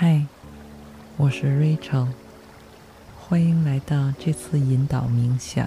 嗨，我是 Rachel，欢迎来到这次引导冥想。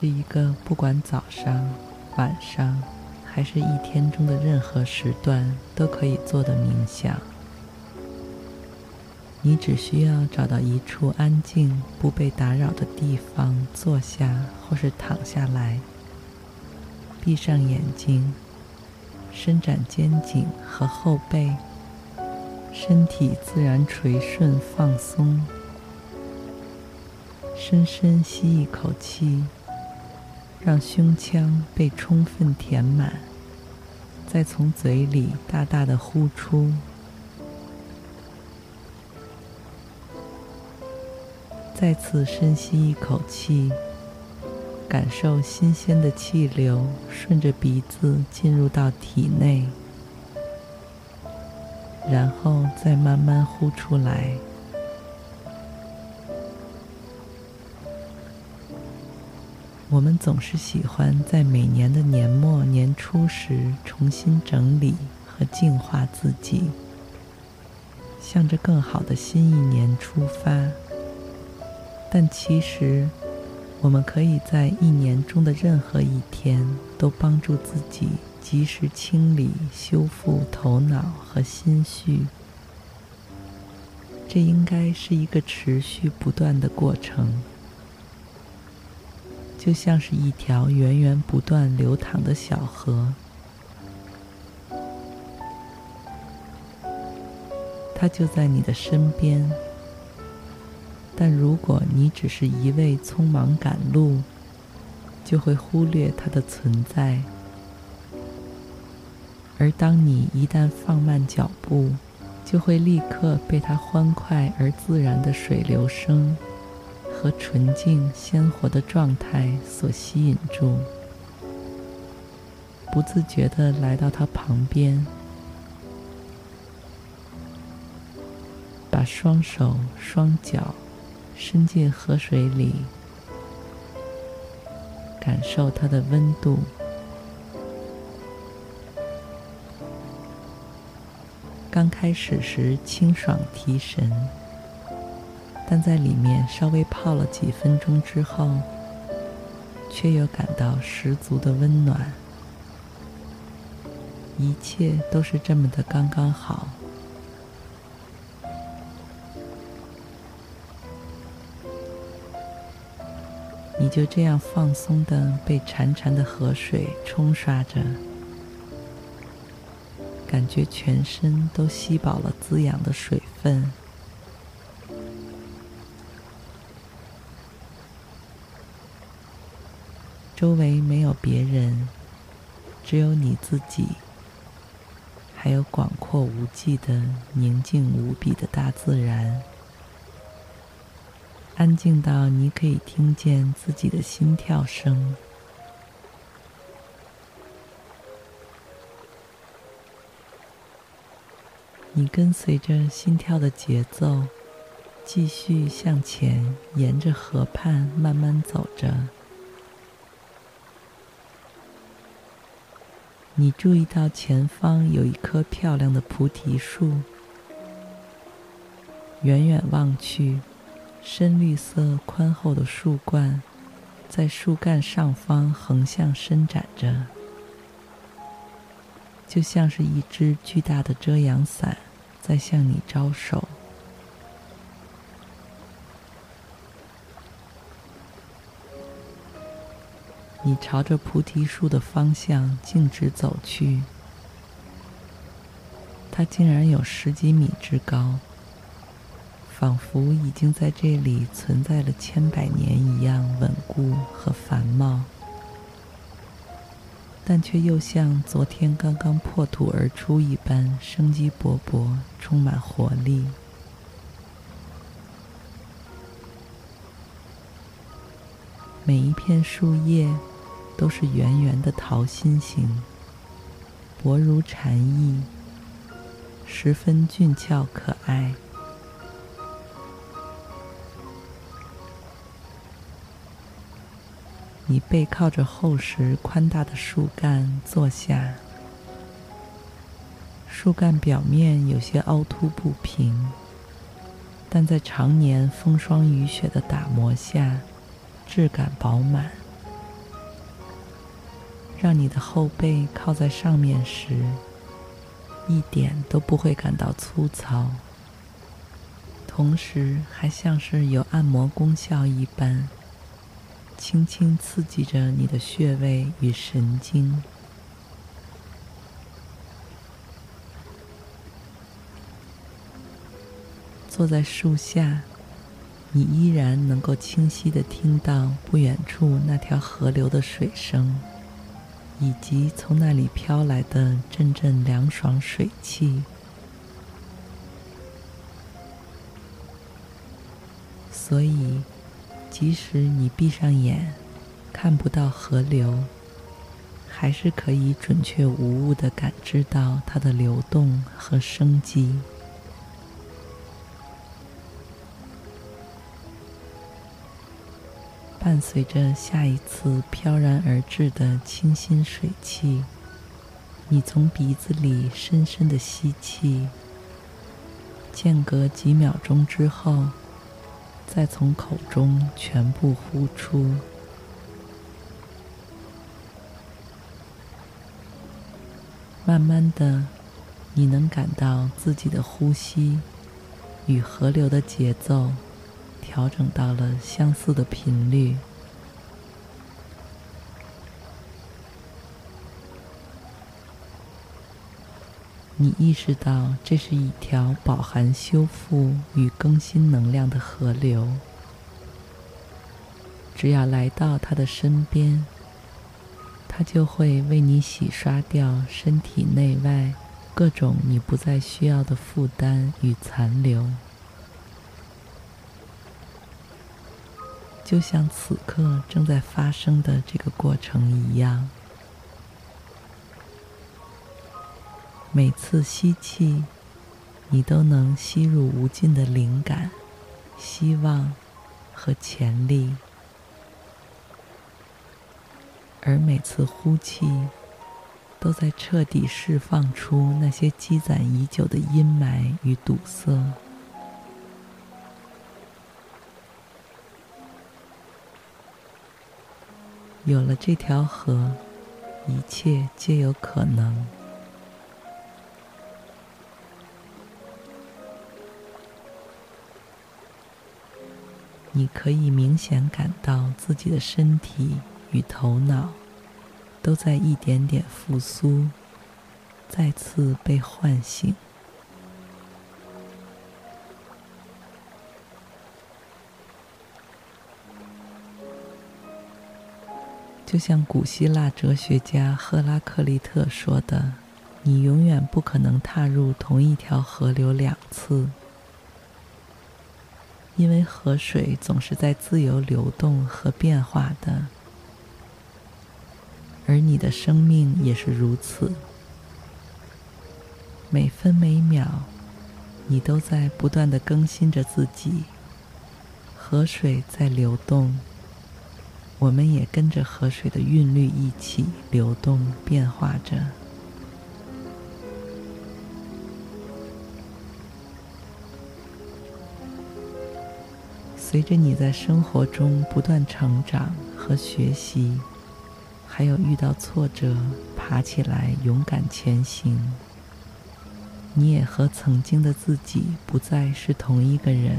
是一个不管早上、晚上，还是一天中的任何时段都可以做的冥想。你只需要找到一处安静、不被打扰的地方坐下，或是躺下来，闭上眼睛，伸展肩颈和后背，身体自然垂顺放松，深深吸一口气。让胸腔被充分填满，再从嘴里大大的呼出。再次深吸一口气，感受新鲜的气流顺着鼻子进入到体内，然后再慢慢呼出来。我们总是喜欢在每年的年末年初时重新整理和净化自己，向着更好的新一年出发。但其实，我们可以在一年中的任何一天都帮助自己及时清理、修复头脑和心绪。这应该是一个持续不断的过程。就像是一条源源不断流淌的小河，它就在你的身边。但如果你只是一味匆忙赶路，就会忽略它的存在。而当你一旦放慢脚步，就会立刻被它欢快而自然的水流声。和纯净鲜活的状态所吸引住，不自觉的来到他旁边，把双手双脚伸进河水里，感受它的温度。刚开始时清爽提神。但在里面稍微泡了几分钟之后，却又感到十足的温暖。一切都是这么的刚刚好。你就这样放松的被潺潺的河水冲刷着，感觉全身都吸饱了滋养的水分。周围没有别人，只有你自己，还有广阔无际的宁静无比的大自然，安静到你可以听见自己的心跳声。你跟随着心跳的节奏，继续向前，沿着河畔慢慢走着。你注意到前方有一棵漂亮的菩提树，远远望去，深绿色宽厚的树冠在树干上方横向伸展着，就像是一只巨大的遮阳伞在向你招手。你朝着菩提树的方向径直走去，它竟然有十几米之高，仿佛已经在这里存在了千百年一样稳固和繁茂。但却又像昨天刚刚破土而出一般生机勃勃，充满活力。每一片树叶都是圆圆的桃心形，薄如蝉翼，十分俊俏可爱。你背靠着厚实宽大的树干坐下，树干表面有些凹凸不平，但在常年风霜雨雪的打磨下，质感饱满，让你的后背靠在上面时，一点都不会感到粗糙，同时还像是有按摩功效一般，轻轻刺激着你的穴位与神经。坐在树下。你依然能够清晰地听到不远处那条河流的水声，以及从那里飘来的阵阵凉爽水汽。所以，即使你闭上眼，看不到河流，还是可以准确无误地感知到它的流动和生机。伴随着下一次飘然而至的清新水汽，你从鼻子里深深的吸气，间隔几秒钟之后，再从口中全部呼出。慢慢的，你能感到自己的呼吸与河流的节奏。调整到了相似的频率，你意识到这是一条饱含修复与更新能量的河流。只要来到它的身边，它就会为你洗刷掉身体内外各种你不再需要的负担与残留。就像此刻正在发生的这个过程一样，每次吸气，你都能吸入无尽的灵感、希望和潜力；而每次呼气，都在彻底释放出那些积攒已久的阴霾与堵塞。有了这条河，一切皆有可能。你可以明显感到自己的身体与头脑都在一点点复苏，再次被唤醒。就像古希腊哲学家赫拉克利特说的：“你永远不可能踏入同一条河流两次，因为河水总是在自由流动和变化的，而你的生命也是如此。每分每秒，你都在不断的更新着自己。河水在流动。”我们也跟着河水的韵律一起流动变化着。随着你在生活中不断成长和学习，还有遇到挫折，爬起来勇敢前行，你也和曾经的自己不再是同一个人。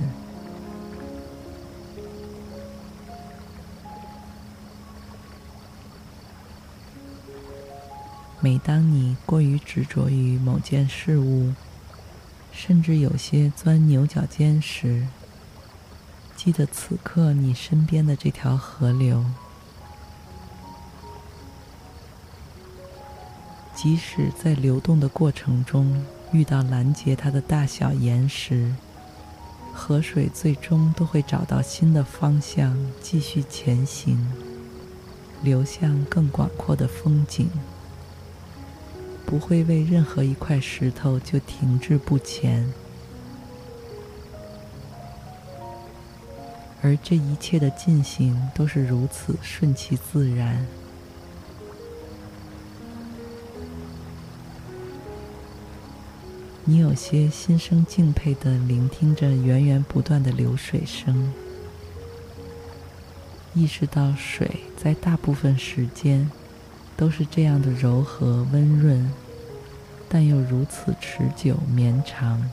每当你过于执着于某件事物，甚至有些钻牛角尖时，记得此刻你身边的这条河流，即使在流动的过程中遇到拦截它的大小岩石，河水最终都会找到新的方向，继续前行，流向更广阔的风景，不会为任何一块石头就停滞不前。而这一切的进行都是如此顺其自然。你有些心生敬佩的聆听着源源不断的流水声，意识到水在大部分时间都是这样的柔和温润，但又如此持久绵长，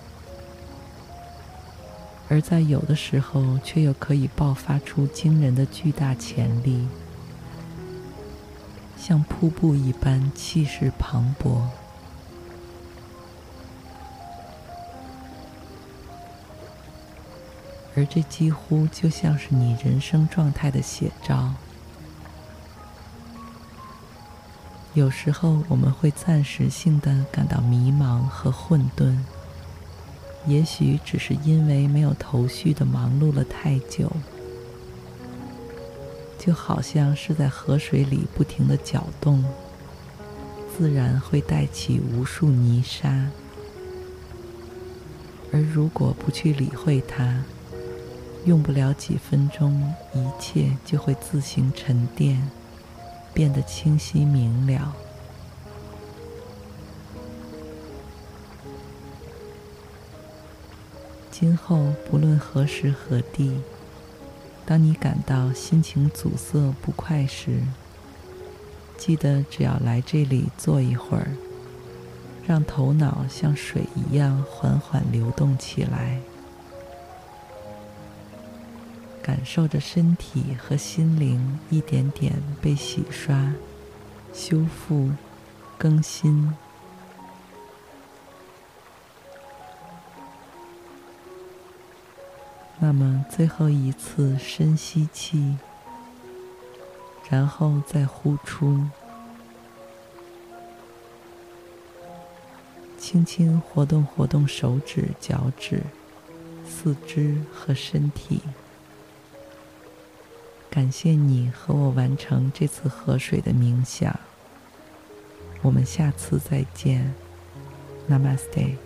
而在有的时候却又可以爆发出惊人的巨大潜力，像瀑布一般气势磅礴。而这几乎就像是你人生状态的写照。有时候我们会暂时性的感到迷茫和混沌，也许只是因为没有头绪的忙碌了太久，就好像是在河水里不停的搅动，自然会带起无数泥沙。而如果不去理会它，用不了几分钟，一切就会自行沉淀，变得清晰明了。今后不论何时何地，当你感到心情阻塞不快时，记得只要来这里坐一会儿，让头脑像水一样缓缓流动起来。感受着身体和心灵一点点被洗刷、修复、更新。那么，最后一次深吸气，然后再呼出，轻轻活动活动手指、脚趾、四肢和身体。感谢你和我完成这次河水的冥想。我们下次再见，Namaste。